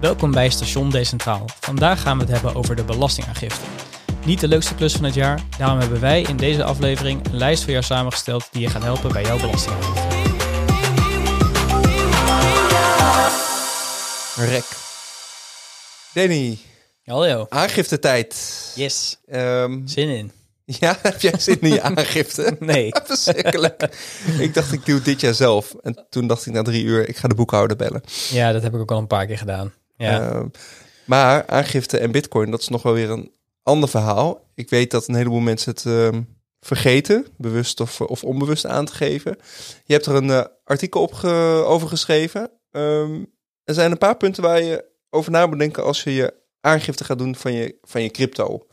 Welkom bij Station Decentraal. Vandaag gaan we het hebben over de belastingaangifte. Niet de leukste klus van het jaar, daarom hebben wij in deze aflevering een lijst voor jou samengesteld die je gaat helpen bij jouw belastingaangifte. Rek. Danny, Hallo. aangiftetijd. Yes. Ehm, Zin in? ja, heb jij zin in je aangifte? Nee. Verschrikkelijk. ik dacht, ik doe dit jaar zelf. En toen dacht ik na drie uur, ik ga de boekhouder bellen. Ja, dat heb ik ook al een paar keer gedaan. Ja. Ehm, maar aangifte en bitcoin, dat is nog wel weer een ander verhaal. Ik weet dat een heleboel mensen het ehm, vergeten, bewust of, of onbewust aan te geven. Je hebt er een eh, artikel op over geschreven. Ehm, er zijn een paar punten waar je over na moet denken als je je aangifte gaat doen van je, van je crypto.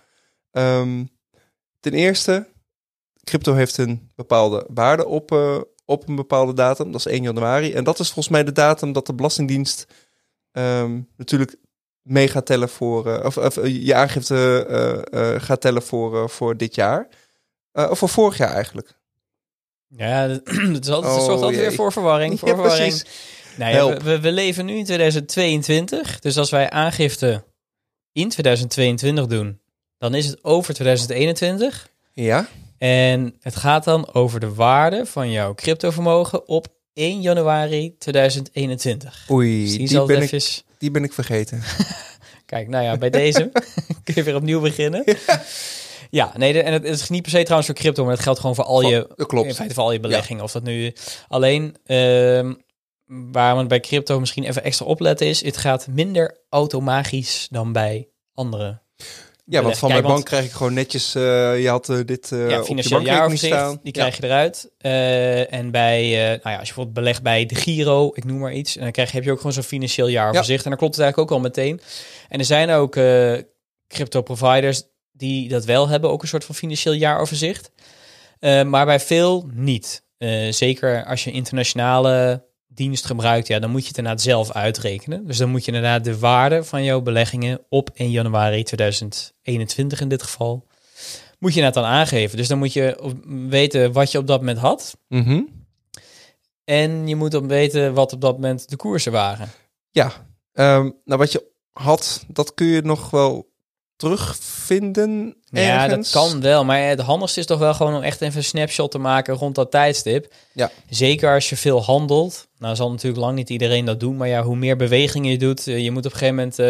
Ten eerste, crypto heeft een bepaalde waarde op, eh, op een bepaalde datum. Dat is 1 januari. En dat is volgens mij de datum dat de Belastingdienst ehm, natuurlijk mee gaat tellen voor, eh, of, of eh, je aangifte eh, eh, gaat tellen voor, eh, voor dit jaar. Eh, of voor vorig jaar eigenlijk. Ja, dat, dat is altijd, Oh, zorgt altijd jee. weer voor verwarring. Voor Ja, verwarring. Nou ja, we, we leven nu in 2022. Dus als wij aangifte in 2022 doen, dan is het over 2021. Ja, En het gaat dan over de waarde van jouw cryptovermogen op 1 januari 2021. oei, Dus die die, ben ik, die ben ik vergeten. Kijk, nou ja, bij deze kun je weer opnieuw beginnen. Ja, nee, de- en het, het is niet per se trouwens voor crypto, maar het geldt gewoon voor al je, klopt. in feite voor al je beleggingen. Of dat nu alleen, ehm, waar we bij crypto misschien even extra opletten is, het gaat minder automatisch dan bij andere. Ja, want van Kijk, mijn want- bank krijg ik gewoon netjes, eh, je had eh, dit eh ja, op je bankrekening staan. die krijg je eruit. Eh, en bij, eh, nou ja, als je bijvoorbeeld belegt bij de Giro, ik noem maar iets, en dan krijg, heb je ook gewoon zo'n financieel jaaroverzicht. En dan klopt het eigenlijk ook al meteen. En er zijn ook eh, crypto providers die dat wel hebben, ook een soort van financieel jaaroverzicht. Eh, maar bij veel niet. Eh, zeker als je internationale dienst gebruikt, ja, dan moet je het inderdaad zelf uitrekenen. Dus dan moet je inderdaad de waarde van jouw beleggingen op 1 januari 2021 in dit geval, moet je inderdaad dan aangeven. Dus dan moet je weten wat je op dat moment had. Mhm. En je moet dan weten wat op dat moment de koersen waren. Ja, Ehm, nou wat je had, dat kun je nog wel terugvinden Ja, dat kan wel. Maar het handigste is toch wel gewoon om echt even een snapshot te maken rond dat tijdstip. Ja. Zeker als je veel handelt. Nou zal natuurlijk lang niet iedereen dat doen. Maar ja, hoe meer bewegingen je doet, eh, je moet op een gegeven moment... eh,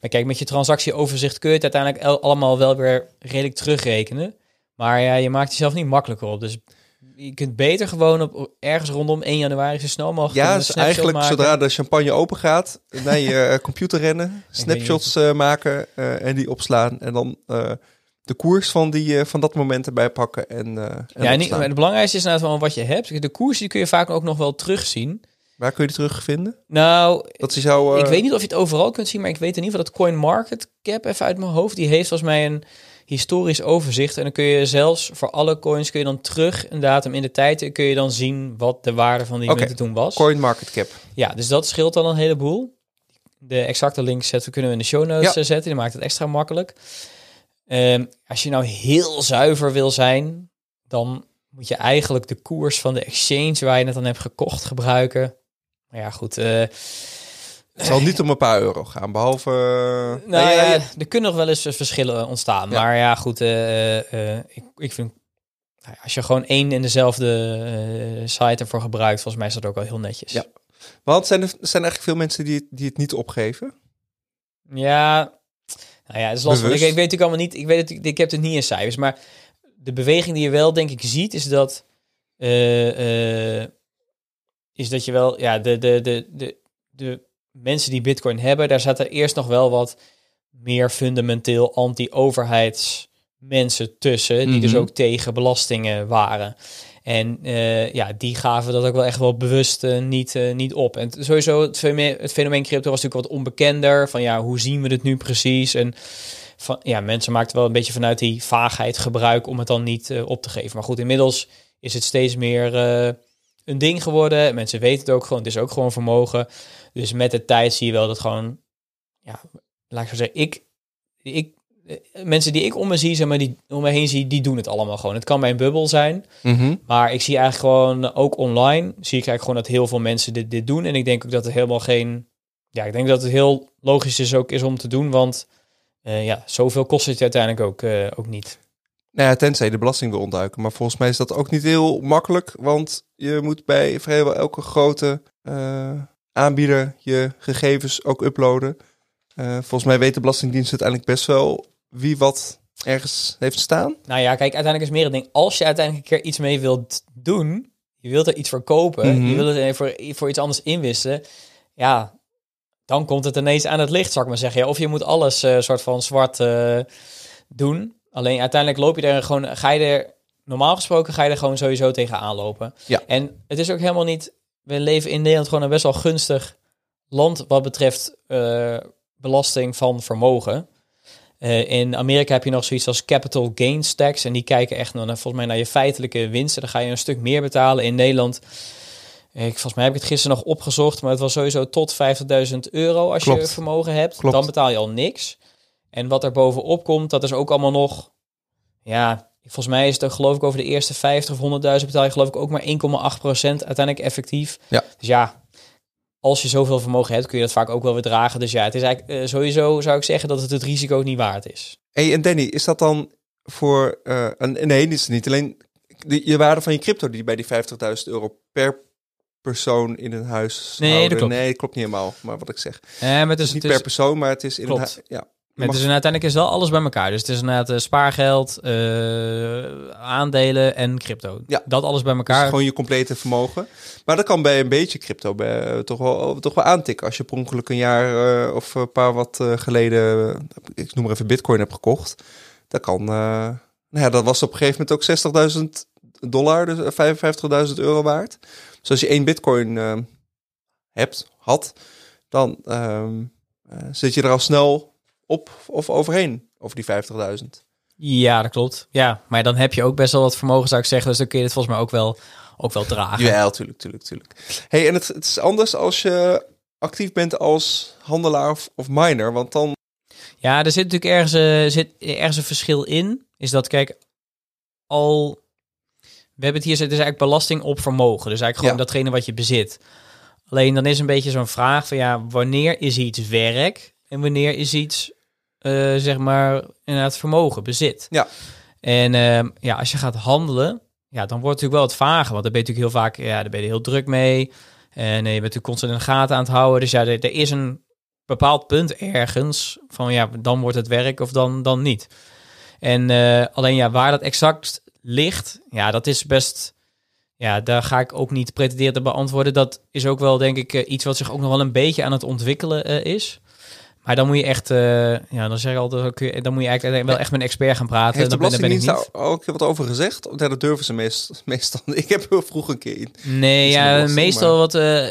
maar kijk, met je transactieoverzicht kun je het uiteindelijk el- allemaal wel weer redelijk terugrekenen. Maar ja, je maakt jezelf niet makkelijker op. Dus je kunt beter gewoon op ergens rondom 1 januari zo snel mogelijk Ja, dus eigenlijk maken. zodra de champagne open gaat, naar je eh, computer rennen, snapshots eh, maken eh, en die opslaan. En dan de koers van, die, van dat moment erbij pakken en, en Ja, en niet, maar het belangrijkste is inderdaad wel wat je hebt. De koers die kun je vaak ook nog wel terugzien. Waar kun je die terugvinden? Nou, Dat zou... eh, ik weet niet of je het overal kunt zien, maar ik weet in ieder geval dat CoinMarketCap even uit mijn hoofd, die heeft volgens mij een historisch overzicht. En dan kun je zelfs voor alle coins kun je dan terug een datum in de tijd en kun je dan zien wat de waarde van die munten toen was. CoinMarketCap. Ja, dus dat scheelt dan een heleboel. De exacte links zetten, kunnen we in de show notes Ja. eh, zetten. Die maakt het extra makkelijk. Ehm, als je nou heel zuiver wil zijn, dan moet je eigenlijk de koers van de exchange waar je het dan hebt gekocht gebruiken. Maar ja, goed. eh, Het zal niet om een paar euro gaan, behalve... eh, nou nee, ja, er kunnen nog wel eens eh, verschillen ontstaan. Ja. Maar ja, goed. eh, eh, eh, ik, ik vind, nou ja, als je gewoon één en dezelfde eh, site ervoor gebruikt, volgens mij is dat ook wel heel netjes. Ja. Want zijn er zijn eigenlijk veel mensen die, die het niet opgeven? Ja, nou ja, het is lastig. Ik, weet natuurlijk allemaal niet, ik weet het, ik heb het niet in cijfers, maar de beweging die je wel denk ik ziet is dat, eh, eh, is dat je wel, ja, de, de, de, de, de mensen die Bitcoin hebben, daar zaten eerst nog wel wat meer fundamenteel anti-overheids mensen tussen, die dus Mhm. ook tegen belastingen waren. En eh, ja, die gaven dat ook wel echt wel bewust eh, niet, eh, niet op. En sowieso, het fenomeen, het fenomeen crypto was natuurlijk wat onbekender. Van ja, hoe zien we het nu precies? En van, ja, mensen maakten wel een beetje vanuit die vaagheid gebruik om het dan niet op te geven. Maar goed, inmiddels is het steeds meer een ding geworden. Mensen weten het ook gewoon. Het is ook gewoon vermogen. Dus met de tijd zie je wel dat gewoon, ja, laat ik zo zeggen, ik, ik, eh, mensen die ik om me zie, zeg maar, die om me heen zie, die doen het allemaal gewoon. Het kan mijn bubbel zijn, maar ik zie eigenlijk gewoon, ook online, zie ik eigenlijk gewoon dat heel veel mensen dit, dit doen. En ik denk ook dat er helemaal geen ja, ik denk dat het heel logisch is ook is om te doen, want eh, ja, zoveel kost het je uiteindelijk ook, eh, ook niet. Nou ja, tenzij de belasting wil ontduiken. Maar volgens mij is dat ook niet heel makkelijk. Want je moet bij vrijwel elke grote eh, aanbieder je gegevens ook uploaden. Eh, volgens mij weet de Belastingdienst uiteindelijk best wel wie wat ergens heeft staan. Nou ja, kijk, uiteindelijk is meer het ding, als je uiteindelijk een keer iets mee wilt doen, je wilt er iets voor kopen, Mhm. je wilt het voor, voor iets anders inwisselen, ja, dan komt het ineens aan het licht, zou ik maar zeggen. Ja, of je moet alles eh soort van zwart doen. Alleen uiteindelijk loop je er gewoon, ga je er, normaal gesproken ga je er gewoon sowieso tegenaan lopen. Ja. En het is ook helemaal niet, we leven in Nederland gewoon een best wel gunstig land wat betreft eh, belasting van vermogen. Eh, in Amerika heb je nog zoiets als capital gains tax. En die kijken echt naar, volgens mij naar je feitelijke winsten. Dan ga je een stuk meer betalen. In Nederland, ik, volgens mij heb ik het gisteren nog opgezocht. Maar het was sowieso tot 50.000 euro als je vermogen hebt. Klopt. Dan betaal je al niks. En wat er bovenop komt, dat is ook allemaal nog... Ja, volgens mij is het ook geloof ik over de eerste 50 of 100.000 betaal je geloof ik ook maar 1,8% uiteindelijk effectief. Ja. Dus ja, als je zoveel vermogen hebt, kun je dat vaak ook wel weer dragen. Dus ja, het is eigenlijk eh, sowieso zou ik zeggen dat het het risico niet waard is. Hey, en Danny, is dat dan voor... eh een, nee, is niet alleen de, je waarde van je crypto die bij die 50.000 euro per persoon in een huis Nee, dat klopt. Nee, dat klopt niet helemaal, maar wat ik zeg. Eh, maar het is is, niet het is, per persoon, maar het is in Klopt. een. Ja. Het Mag- is uiteindelijk is wel alles bij elkaar. Dus het is inderdaad eh, spaargeld, eh, aandelen en crypto. Ja. Dat alles bij Dus elkaar. gewoon je complete vermogen. Maar dat kan bij een beetje crypto bij, eh, toch, wel, toch wel aantikken. Als je per ongeluk een jaar of een paar wat geleden, ik noem maar even bitcoin hebt gekocht. Dat kan, nou ja, dat was op een gegeven moment ook 60.000 dollar, dus eh, 55.000 euro waard. Dus als je één bitcoin hebt, had, dan ehm, eh, zit je er al snel op of overheen, over die 50.000. Ja, dat klopt. Ja, maar dan heb je ook best wel wat vermogen, zou ik zeggen. Dus dan kun je het volgens mij ook wel, ook wel dragen. Ja, tuurlijk, tuurlijk, tuurlijk. Hey, en het, het is anders als je actief bent als handelaar of, of miner, want dan... Ja, er zit natuurlijk ergens, eh, zit ergens een verschil in. Is dat, kijk, al... We hebben het hier, het is eigenlijk belasting op vermogen. Dus eigenlijk gewoon Ja. datgene wat je bezit. Alleen dan is een beetje zo'n vraag van, ja, wanneer is iets werk? En wanneer is iets, zeg maar, inderdaad vermogen, bezit? Ja. En ehm, ja, als je gaat handelen, ja, dan wordt het natuurlijk wel het vager. Want dan ben je natuurlijk heel vaak, ja, daar ben je heel druk mee. En eh, je bent natuurlijk constant in de gaten aan het houden. Dus ja, er, er is een bepaald punt ergens van ja, dan wordt het werk of dan, dan niet. En eh, alleen ja, waar dat exact ligt, ja, dat is best. Ja, daar ga ik ook niet pretenderen te beantwoorden. Dat is ook wel, denk ik, eh, iets wat zich ook nog wel een beetje aan het ontwikkelen eh, is. Maar dan moet je echt, eh, ja, dan zeg ik altijd, dan moet je eigenlijk wel echt met een expert gaan praten. Heeft de Belastingdienst niet. daar ook wat over gezegd? Ja, dat durven ze meest, meestal. Ik heb heel vroeg een keer. Nee, ja, meestal maar- wat. eh,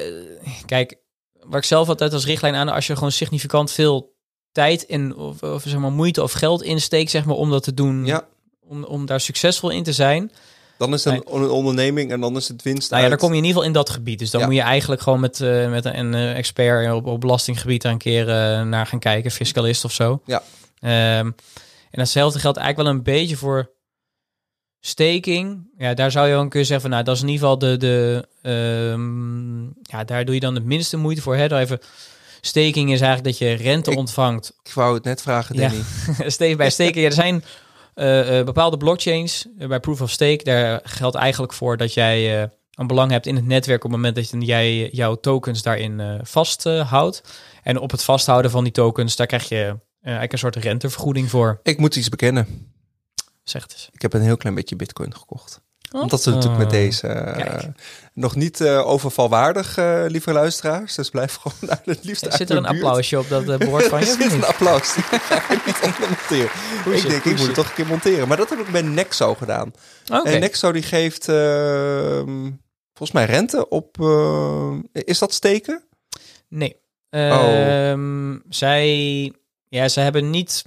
kijk, waar ik zelf altijd als richtlijn aan, als je gewoon significant veel tijd en of, of zeg maar moeite of geld insteekt, zeg maar, om dat te doen, Ja, om, om daar succesvol in te zijn. Dan is het een, een onderneming en dan is het winst Nou ja, dan kom je in ieder geval in dat gebied. Dus dan Ja. moet je eigenlijk gewoon met, eh, met een expert op, op belastinggebied een keer eh, naar gaan kijken, fiscalist of zo. Ja. Ehm, en hetzelfde geldt eigenlijk wel een beetje voor staking. Ja, daar zou je dan kunnen zeggen van, nou, dat is in ieder geval de, de ehm, ja, daar doe je dan de minste moeite voor. Hè? Dan even, staking is eigenlijk dat je rente ontvangt Ik wou het net vragen, Ja. Danny. Steek bij steken. Ja, er zijn eh, eh, bepaalde blockchains eh, bij proof of stake. Daar geldt eigenlijk voor dat jij eh, een belang hebt in het netwerk op het moment dat jij jouw tokens daarin eh vasthoudt. en op het vasthouden van die tokens, daar krijg je eh, eigenlijk een soort rentevergoeding voor. Ik moet iets bekennen. Zeg het eens. Ik heb een heel klein beetje bitcoin gekocht. Oh. Omdat ze natuurlijk met Oh. deze. Nog niet eh, overvalwaardig, eh lieve luisteraars. Dus blijf gewoon naar het liefst Zit er een buurt. applausje op dat eh, bord van je? Zit een applaus. Ga ik niet onder monteren. Hoesje, ik denk, ik moet het toch een keer monteren. Maar dat heb ik bij Nexo gedaan. En Nexo die geeft ehm, volgens mij rente op... eh, is dat steken? Nee. Oh. Ehm, zij, ja, zij hebben niet.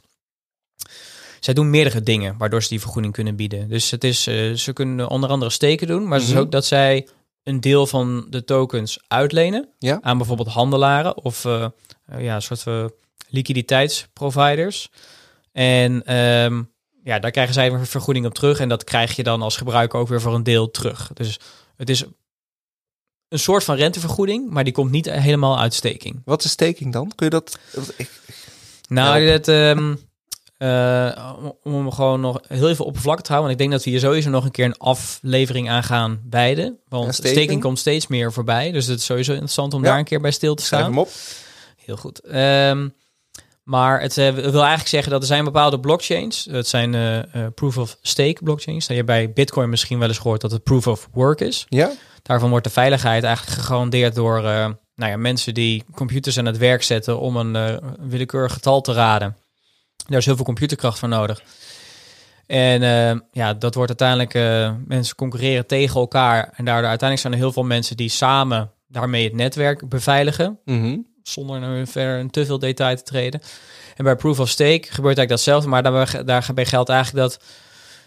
Zij doen meerdere dingen waardoor ze die vergoeding kunnen bieden. Dus het is, eh, ze kunnen onder andere steken doen, maar het Mhm. is ook dat zij een deel van de tokens uitlenen Ja. aan bijvoorbeeld handelaren of eh, eh, ja, een soort van liquiditeitsproviders. En ehm, ja, daar krijgen zij een vergoeding op terug en dat krijg je dan als gebruiker ook weer voor een deel terug. Dus het is een soort van rentevergoeding, maar die komt niet helemaal uit staking. Wat is staking dan? Kun je dat... Ik, Nou, dat, ehm, eh, om hem gewoon nog heel even oppervlakkig te houden. Want ik denk dat we hier sowieso nog een keer een aflevering aan gaan beide. Want Ja, staking. staking komt steeds meer voorbij. Dus het is sowieso interessant om Ja. daar een keer bij stil te schrijf staan. hem op. Heel goed. Ehm, maar het eh, wil eigenlijk zeggen dat er zijn bepaalde blockchains. Het zijn eh, proof of stake blockchains. Dat je bij Bitcoin misschien wel eens gehoord dat het proof of work is. Ja? Daarvan wordt de veiligheid eigenlijk gegarandeerd door nou ja, mensen die computers aan het werk zetten om een willekeurig getal te raden. Daar is heel veel computerkracht voor nodig. En eh, ja, dat wordt uiteindelijk, eh, mensen concurreren tegen elkaar. En daardoor uiteindelijk zijn er heel veel mensen die samen daarmee het netwerk beveiligen Mhm. zonder nu verder in te veel detail te treden. En bij proof of stake gebeurt eigenlijk datzelfde, maar daarbij, daarbij geldt eigenlijk dat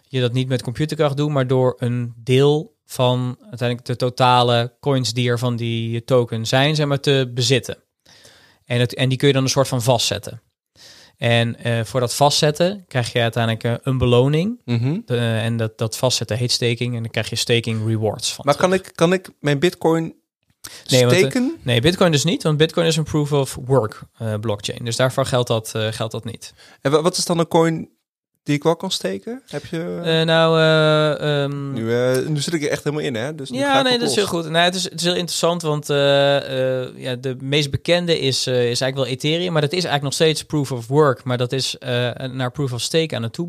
je dat niet met computerkracht doet, maar door een deel van uiteindelijk de totale coins die er van die token zijn, zeg maar, te bezitten. En, het, en die kun je dan een soort van vastzetten. En eh, voor dat vastzetten krijg je uiteindelijk eh, een beloning. Mhm. De- en dat, dat vastzetten heet staking. En dan krijg je staking rewards van. Maar kan ik, kan ik mijn bitcoin Nee, want, eh, steken? Nee, Bitcoin dus niet, want Bitcoin is een proof of work eh, blockchain. Dus daarvoor geldt dat, eh, geldt dat niet. En wa- wat is dan een coin die ik wel kan steken? Heb je... Eh, nou, eh, ehm, nu, eh, nu zit ik er echt helemaal in, hè? Dus nu ja, nee, dat is heel goed. Nee, het, is, het is heel interessant, want ja, de meest bekende is, is eigenlijk wel Ethereum, maar dat is eigenlijk nog steeds proof of work, maar dat is naar proof of stake aan het toe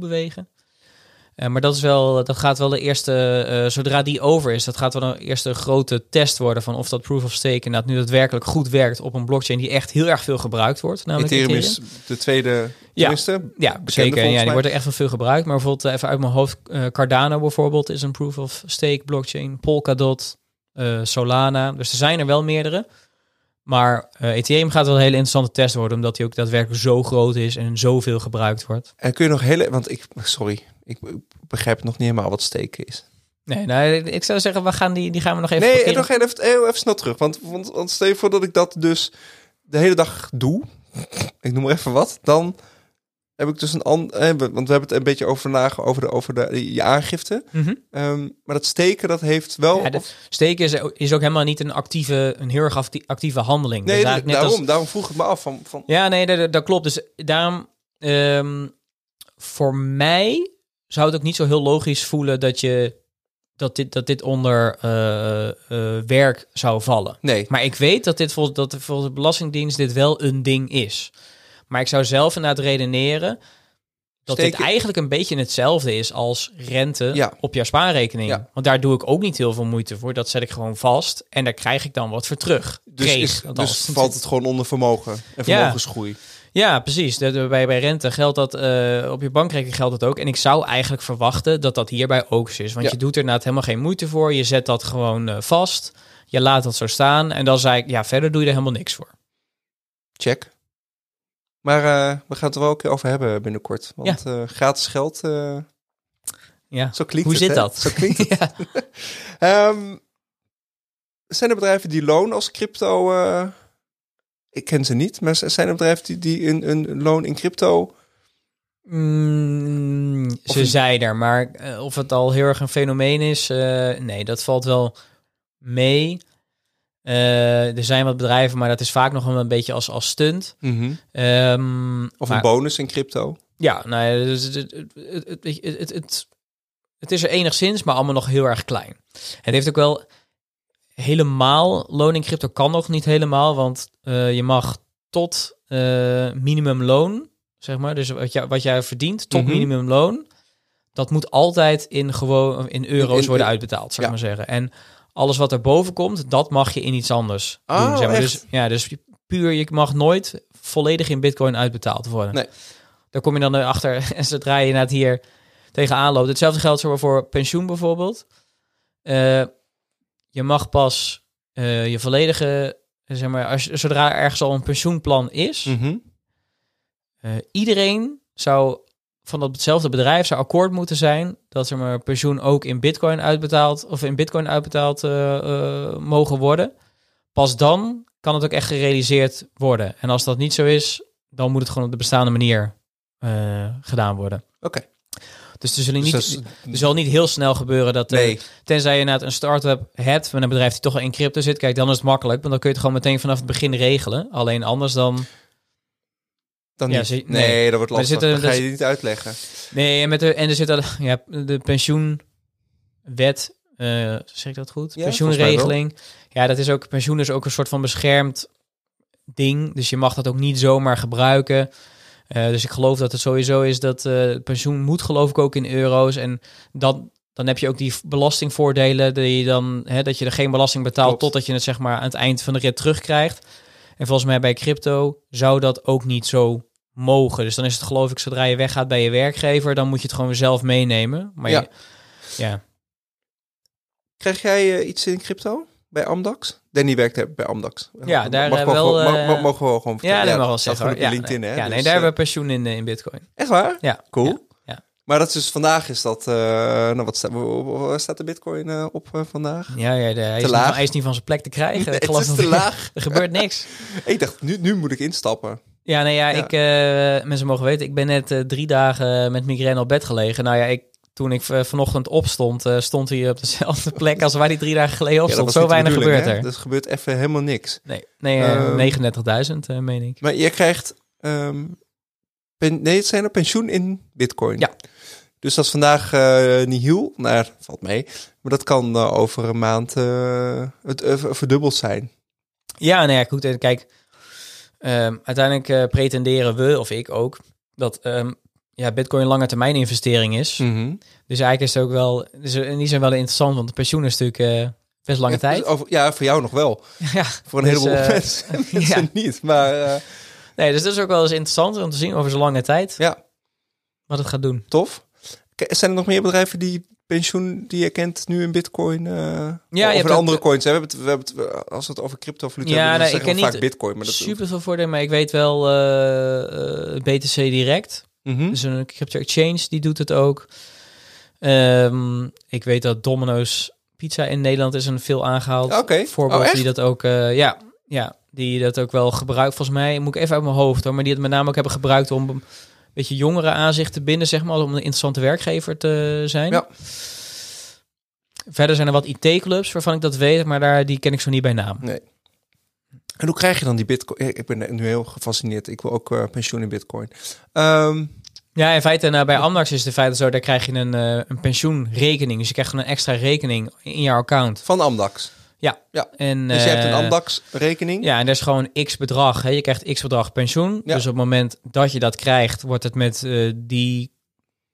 Eh, maar dat, is wel, dat gaat wel de eerste, eh, zodra die over is, dat gaat wel een eerste grote test worden van of dat proof of stake inderdaad nu daadwerkelijk goed werkt op een blockchain die echt heel erg veel gebruikt wordt. Namelijk Ethereum Ethereum. is de tweede, Ja. tenminste, Ja, zeker. Ja, die wordt er echt wel veel gebruikt. Maar bijvoorbeeld eh, even uit mijn hoofd, Cardano bijvoorbeeld is een proof of stake blockchain. Polkadot, Solana. Dus er zijn er wel meerdere. Maar Ethereum gaat wel een hele interessante test worden, omdat die ook daadwerkelijk zo groot is en zoveel gebruikt wordt. En kun je nog hele... Want ik... Sorry, ik begrijp nog niet helemaal wat steken is. Nee, nou, ik zou zeggen, we gaan die, die gaan we nog even nee, beginnen. nog even, heel even snel terug. Want, want, want stel je voor dat ik dat dus de hele dag doe. Ik noem maar even wat. Dan heb ik dus een ander... Eh, want we hebben het een beetje over nagen over, de, over de, je aangifte. Mhm. Ehm, maar dat steken, dat heeft wel... Ja, de of- steken is, is ook helemaal niet een actieve, een heel erg acti- actieve handeling. nee, Dus net als- daarom, daarom vroeg ik me af van... van Ja, nee, dat, dat- dat klopt. Dus daarom, ehm, voor mij zou het ook niet zo heel logisch voelen dat je dat dit, dat dit onder eh, eh, werk zou vallen. nee, Maar ik weet dat dit volgens, dat volgens de Belastingdienst dit wel een ding is. Maar ik zou zelf inderdaad redeneren dat dit eigenlijk een beetje hetzelfde is als rente Ja. op jouw spaarrekening. Ja. Want daar doe ik ook niet heel veel moeite voor. Dat zet ik gewoon vast en daar krijg ik dan wat voor terug. dus, Kreeg, is, dus valt het gewoon onder vermogen en vermogensgroei. Ja, precies. De, de- bij, bij rente geldt dat, eh, op je bankrekening geldt dat ook. En ik zou eigenlijk verwachten dat dat hierbij ook zo is. Want Ja. je doet er inderdaad helemaal geen moeite voor. Je zet dat gewoon eh, vast. Je laat dat zo staan. En dan zei ik, ja, verder doe je er helemaal niks voor. Check. Maar eh, we gaan het er wel een keer over hebben binnenkort. Want eh, gratis geld, eh, Ja. zo klinkt Hoe het. zit hè? dat? Zo klinkt het. ja. Ehm, zijn er bedrijven die loon als crypto... ik ken ze niet, maar zijn er bedrijven die, die een, een loon in crypto... Mm, ze een- er, maar eh, of het al heel erg een fenomeen is, eh, nee, dat valt wel mee. Eh, er zijn wat bedrijven, maar dat is vaak nog wel een beetje als, als stunt. Ehm, Of maar- een bonus in crypto? Ja, nou ja, dus het, het, het, het, het, het, het, het is er enigszins, maar allemaal nog heel erg klein. Het heeft ook wel helemaal, loon in crypto kan nog niet helemaal, want eh, je mag tot eh, minimumloon, zeg maar, dus wat, jij wat jij verdient tot Mhm. minimumloon, dat moet altijd in, gewoon, in euro's In- worden uitbetaald, zou ik Ja. maar zeggen. En alles wat er boven komt, dat mag je in iets anders Oh, doen. Zeg maar. Dus, ja, dus puur, je mag nooit volledig in bitcoin uitbetaald worden. Nee. Daar kom je dan achter en zodra je inderdaad hier tegenaan loopt. Hetzelfde geldt voor pensioen bijvoorbeeld. Eh, je mag pas eh, je volledige, zeg maar, als, zodra er ergens al een pensioenplan is, Mhm. eh, iedereen zou van datzelfde bedrijf zou akkoord moeten zijn dat zeg maar pensioen ook in bitcoin uitbetaald of in bitcoin uitbetaald eh, eh, mogen worden. Pas dan kan het ook echt gerealiseerd worden. En als dat niet zo is, dan moet het gewoon op de bestaande manier eh, gedaan worden. Oké. Dus er, zullen Dus niet, is- er zal niet heel snel gebeuren dat... Tenzij je inderdaad een start-up hebt met een bedrijf die toch al in crypto zit. Kijk, dan is het makkelijk. Want dan kun je het gewoon meteen vanaf het begin regelen. Alleen anders dan... Dan Ja, niet. ze- nee, nee. dat wordt er lastig. zitten- dat ga je niet uitleggen. Nee, en, met de, en er zit al, ja, de pensioenwet, eh zeg ik dat goed? Ja, Pensioenregeling. Ja, dat is ook, pensioen is ook een soort van beschermd ding. Dus je mag dat ook niet zomaar gebruiken. Eh, dus ik geloof dat het sowieso is dat eh, pensioen moet geloof ik ook in euro's. En dan, dan heb je ook die belastingvoordelen die je dan, hè, dat je er geen belasting betaalt Klopt. totdat je het zeg maar aan het eind van de rit terugkrijgt. En volgens mij bij crypto zou dat ook niet zo mogen. Dus dan is het geloof ik, zodra je weggaat bij je werkgever, dan moet je het gewoon weer zelf meenemen. Maar Ja. ja. ja. Krijg jij eh, iets in crypto bij Amdax? Danny werkt er bij Amdax. Ja, daar, mag eh, wel, mag- eh, mag- mogen we wel gewoon vertellen. Ja, dat mag wel zeggen. op Ja, LinkedIn, nee, hè? ja, nee, Dus, daar eh, hebben we pensioen in, eh, in bitcoin. Echt waar? Ja. Cool. Maar dat is dus vandaag is dat... eh, nou, wat staat, staat de bitcoin eh, op eh, vandaag? Ja, ja de, hij, is van, hij is niet van zijn plek te krijgen. Nee, ik het geloof is dat- te laag. er gebeurt niks. Ik dacht, nu, nu moet ik instappen. Ja, nee, ja, Ja. ik, eh, mensen mogen weten, ik ben net eh, drie dagen met migraine op bed gelegen. Nou ja, ik, toen ik eh, vanochtend opstond, eh, stond hij op dezelfde plek als waar hij drie dagen geleden op stond. Zo niet weinig gebeurt hè? er. Gebeurt even helemaal niks. Nee, nee eh, Ehm. 39.000 eh, meen ik. Maar je krijgt... ehm, pen, nee, het zijn er pensioen in bitcoin. Ja. Dus dat is vandaag nihil. Nou, ja, valt mee. Maar dat kan over een maand het, verdubbeld zijn. Ja, nou ja, goed. Kijk, ehm, uiteindelijk pretenderen we, of ik ook, dat ehm, ja, Bitcoin een lange termijn investering is. Mhm. Dus eigenlijk is het ook wel, dus in die zijn wel interessant, want de pensioen is natuurlijk eh, best lange Ja, tijd. dus over- ja, voor jou nog wel. ja, Voor een Dus, heleboel eh, mensen, mensen ja. niet. Maar eh, nee, dus dat is ook wel eens interessant om te zien over zo'n lange tijd ja, wat het gaat doen. tof. Zijn er nog meer bedrijven die pensioen die je kent nu in bitcoin? in ook- andere coins. Hè? We hebben het, we hebben het, als we het over cryptovaluta Ja, hebben, dan nee, ik ken vaak niet bitcoin. Maar dat Super veel voordelen, maar ik weet wel BTC Direct. Mhm. Dus een crypto exchange, die doet het ook. Ehm, ik weet dat Domino's Pizza in Nederland is een veel aangehaald Oké. voorbeeld Oh, die dat ook, eh, ja, ja, die dat ook wel gebruikt. Volgens mij moet ik even uit mijn hoofd hoor, maar die het met name ook hebben gebruikt om een beetje jongere aanzicht te binden, zeg maar, om een interessante werkgever te zijn. Ja. Verder zijn er wat IT-clubs waarvan ik dat weet, maar daar die ken ik zo niet bij naam. Nee. En hoe krijg je dan die bitcoin? Ik ben nu heel gefascineerd. Ik wil ook eh, pensioen in bitcoin. Ehm, Ja, in feite, nou, bij Amdax is de feite zo, daar krijg je een, eh, een pensioenrekening. Dus je krijgt gewoon een extra rekening in jouw account. van Amdax. En, Dus je hebt een eh, Amdax rekening. Ja, en er is gewoon x bedrag. Hè. Je krijgt x bedrag pensioen. Ja. Dus op het moment dat je dat krijgt, wordt het met die...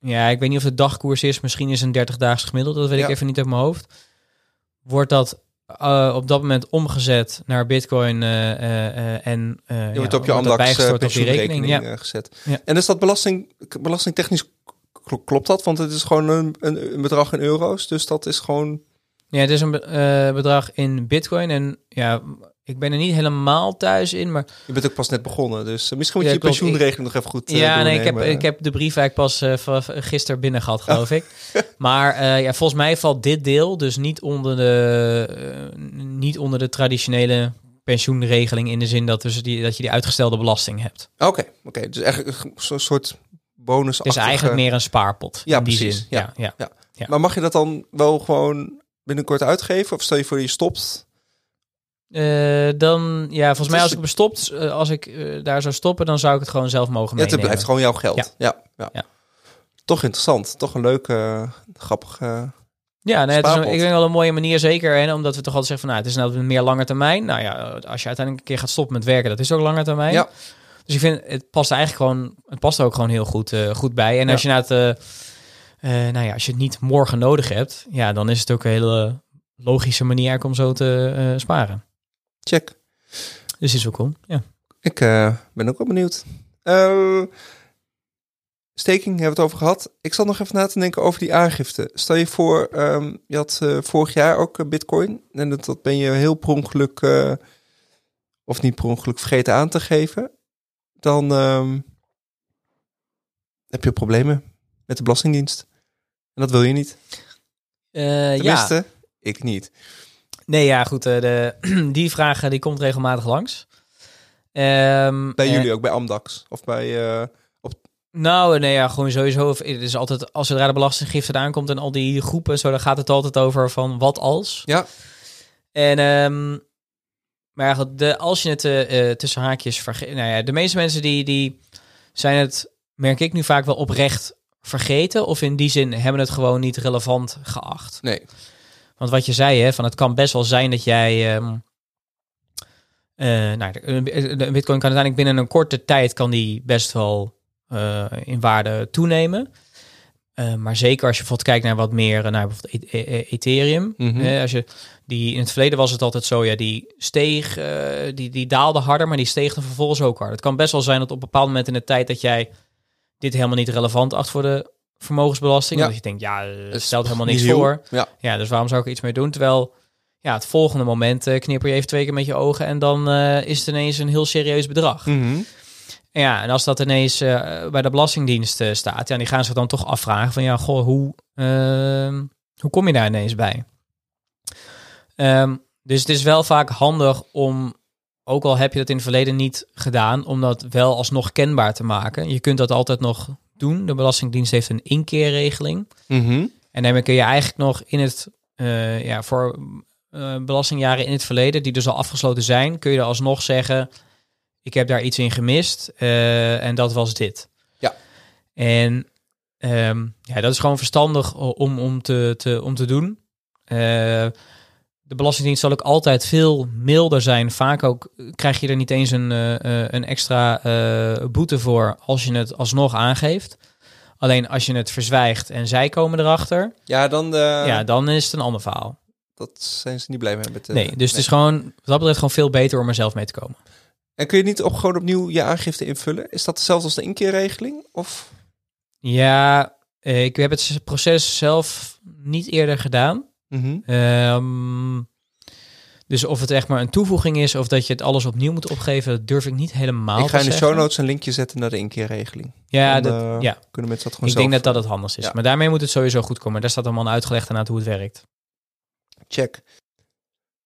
Ja, ik weet niet of het dagkoers is. Misschien is een 30-daags gemiddeld. Dat weet Ja. ik even niet uit mijn hoofd. Wordt dat eh, op dat moment omgezet naar bitcoin eh, eh, en... Je wordt ja, op je Amdax op die rekening. Ja. gezet. Ja. En is dat belasting, belastingtechnisch kl- klopt dat? Want het is gewoon een, een, een bedrag in euro's. Dus dat is gewoon... ja, het is een be- bedrag in bitcoin. En ja, ik ben er niet helemaal thuis in, maar... Je bent ook pas net begonnen. Dus eh, misschien moet Ja, je je pensioenregeling nog even goed eh, ja, nee, ik heb, ik heb de brief eigenlijk pas van gisteren binnen gehad, geloof ik. Maar ja, volgens mij valt dit deel dus niet onder de, niet onder de traditionele pensioenregeling in de zin dat, dus die, dat je die uitgestelde belasting hebt. Oké, oké. Dus eigenlijk een zo'n soort bonus. Het is eigenlijk meer een spaarpot Ja, in die zin. Ja. Ja, ja. ja. Maar mag je dat dan wel gewoon binnenkort uitgeven? Of stel je voor je stopt? Eh, dan, ja, volgens mij is- als ik bestopt, eh, als ik eh, daar zou stoppen, dan zou ik het gewoon zelf mogen Ja, het meenemen. blijft gewoon jouw geld. Ja. Ja. Ja, Ja. Toch interessant. Toch een leuke, eh, grappige... Ja, nee, het is een, ik denk wel een mooie manier, zeker. Hè, omdat we toch altijd zeggen van, nou, het is nou een meer lange termijn. Nou ja, als je uiteindelijk een keer gaat stoppen met werken, dat is ook lange termijn. Ja. Dus ik vind, het past eigenlijk gewoon, het past er ook gewoon heel goed, eh, goed bij. En als je nou het, eh, eh, nou ja, als je het niet morgen nodig hebt, ja, dan is het ook een hele logische manier om zo te eh, sparen. Check. Dus is ook cool. Ja. Ik eh, ben ook wel benieuwd. Eh, staking hebben we het over gehad. Ik zat nog even na te denken over die aangifte. Stel je voor, ehm, je had eh, vorig jaar ook eh, bitcoin. En dat, dat ben je heel per ongeluk, of niet per ongeluk, vergeten aan te geven. Dan ehm, heb je problemen met de Belastingdienst. En dat wil je niet. Eh, ja. Tenminste, ik niet. Nee, ja, goed. eh, de, die vraag eh, die komt regelmatig langs. Ehm, Bij jullie ook, bij Amdax. Of bij... eh, Nou, nee, ja, gewoon sowieso. Het is altijd, als zodra de belastinggifte aankomt en al die groepen, zo, dan gaat het altijd over van wat als. Ja. En, ehm, maar ja, goed, de, als je het tussen haakjes vergeet, nou ja, de meeste mensen die, die zijn het, merk ik nu vaak wel oprecht vergeten, of in die zin hebben het gewoon niet relevant geacht. Nee. Want wat je zei, hè, van het kan best wel zijn dat jij. eh, nou, de, de Bitcoin kan uiteindelijk binnen een korte tijd kan die best wel eh, in waarde toenemen. Eh, maar zeker als je bijvoorbeeld kijkt naar wat meer, eh, naar bijvoorbeeld E- E- Ethereum. Mhm. Eh, als je die in het verleden was het altijd zo, ja, die steeg, eh, die, die daalde harder, maar die steeg dan vervolgens ook harder. Het kan best wel zijn dat op een bepaald moment in de tijd dat jij dit helemaal niet relevant acht voor de vermogensbelasting. Ja. Dat je denkt, ja, het Het stelt helemaal niks voor. Ja. Ja, dus waarom zou ik er iets mee doen? Terwijl, ja, het volgende moment eh, knipper je even twee keer met je ogen en dan eh, is het ineens een heel serieus bedrag. Mhm. Ja, en als dat ineens eh, bij de Belastingdienst eh, staat, ja, die gaan zich dan toch afvragen van, ja, goh, hoe, ehm, hoe kom je daar ineens bij? Ehm, dus het is wel vaak handig om, ook al heb je dat in het verleden niet gedaan, om dat wel alsnog kenbaar te maken. Je kunt dat altijd nog doen. De Belastingdienst heeft een inkeerregeling. Mhm. En daarmee kun je eigenlijk nog in het, eh, ja, voor eh, belastingjaren in het verleden, die dus al afgesloten zijn, kun je er alsnog zeggen, ik heb daar iets in gemist eh, en dat was dit. Ja. En ehm, ja, dat is gewoon verstandig om, om, te, te, om te doen. De Belastingdienst zal ook altijd veel milder zijn. Vaak ook krijg je er niet eens een, eh, eh, een extra eh, boete voor als je het alsnog aangeeft. Alleen als je het verzwijgt en zij komen erachter, Ja, dan ja, dan is het een ander verhaal. dat zijn ze niet blij mee. Met, nee, dus het is gewoon, wat dat betreft, gewoon veel beter om er zelf mee te komen. En kun je niet op, gewoon opnieuw je aangifte invullen? Is dat hetzelfde als de inkeerregeling? Of? Ja, ik heb het proces zelf niet eerder gedaan. Mhm. Ehm, dus of het echt maar een toevoeging is of dat je het alles opnieuw moet opgeven, dat durf ik niet helemaal Ik ga in de show notes een linkje zetten naar de inkeerregeling. Ja, Dan, dat, eh, ja. Kunnen mensen dat gewoon ik denk dat dat het handigst is. Ja. Maar daarmee moet het sowieso goed komen. Daar staat allemaal uitgelegd aan hoe het werkt. Check.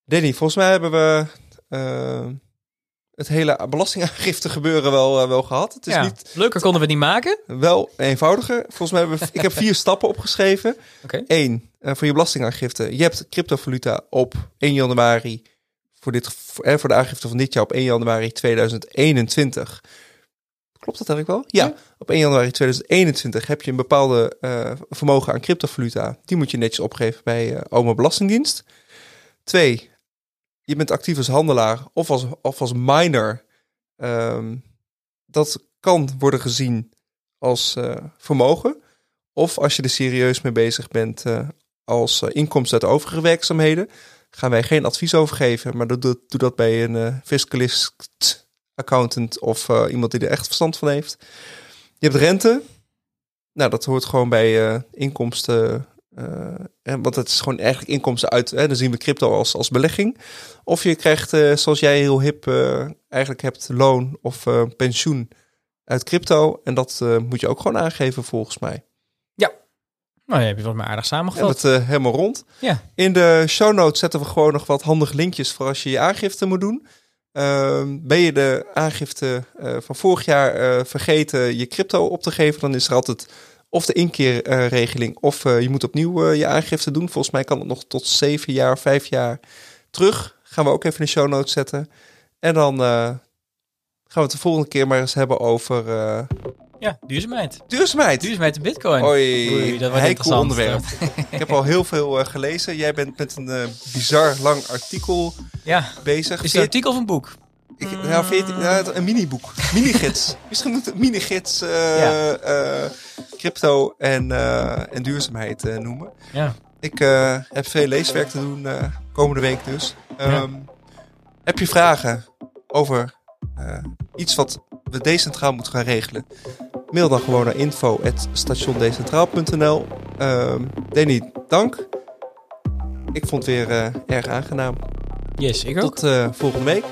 Danny, volgens mij hebben we eh, het hele belastingaangifte gebeuren wel, eh, wel gehad. Het is ja, niet leuker konden we het niet maken. wel eenvoudiger. Volgens mij hebben we, ik heb vier stappen opgeschreven. Oké. Eén, eh, voor je belastingaangifte. Je hebt cryptovaluta op 1 januari, voor, dit, eh, voor de aangifte van dit jaar op 1 januari 2021. Klopt dat eigenlijk wel? Ja. Ja. Op 1 januari 2021 heb je een bepaalde eh, vermogen aan cryptovaluta. Die moet je netjes opgeven bij eh OMA Belastingdienst. Twee, je bent actief als handelaar of als, of als miner. Ehm, dat kan worden gezien als vermogen. Of als je er serieus mee bezig bent als eh, inkomsten uit overige werkzaamheden. Gaan wij geen advies over geven, maar doe, dat bij een eh, fiscalist, accountant of eh, iemand die er echt verstand van heeft. Je hebt rente. Nou, dat hoort gewoon bij inkomsten. en want het is gewoon eigenlijk inkomsten uit. Hè, dan zien we crypto als, als belegging. Of je krijgt, zoals jij heel hip eigenlijk hebt, loon of pensioen uit crypto. En dat moet je ook gewoon aangeven volgens mij. Nou, heb je wat maar aardig En samengevat. dat eh, helemaal rond. Ja. In de show notes zetten we gewoon nog wat handige linkjes voor als je je aangifte moet doen. Ehm, ben je de aangifte eh, van vorig jaar eh, vergeten je crypto op te geven, dan is er altijd of de inkeerregeling of je moet opnieuw je aangifte doen. Volgens mij kan het nog tot zeven jaar, vijf jaar terug. Gaan we ook even in de show notes zetten. En dan gaan we het de volgende keer maar eens hebben over Ja, duurzaamheid. duurzaamheid. Duurzaamheid in bitcoin. Oei, Oei, dat wordt interessant. onderwerp. Ik heb al heel veel eh, gelezen. Jij bent met een eh, bizar lang artikel Ja, bezig. is het een artikel of een boek? ik, nou, veertien- nou, een miniboek. Minigids. Misschien moet het minigids Ja. eh, crypto en, en duurzaamheid noemen. Ja. Ik heb veel leeswerk te doen komende week dus. Ehm, Heb je vragen over iets wat we decentraal moeten gaan regelen? Mail dan gewoon naar info.stationdecentraal.nl Ehm Danny, dank. Ik vond het weer eh, erg aangenaam. Yes, ik ook. Tot eh, volgende week.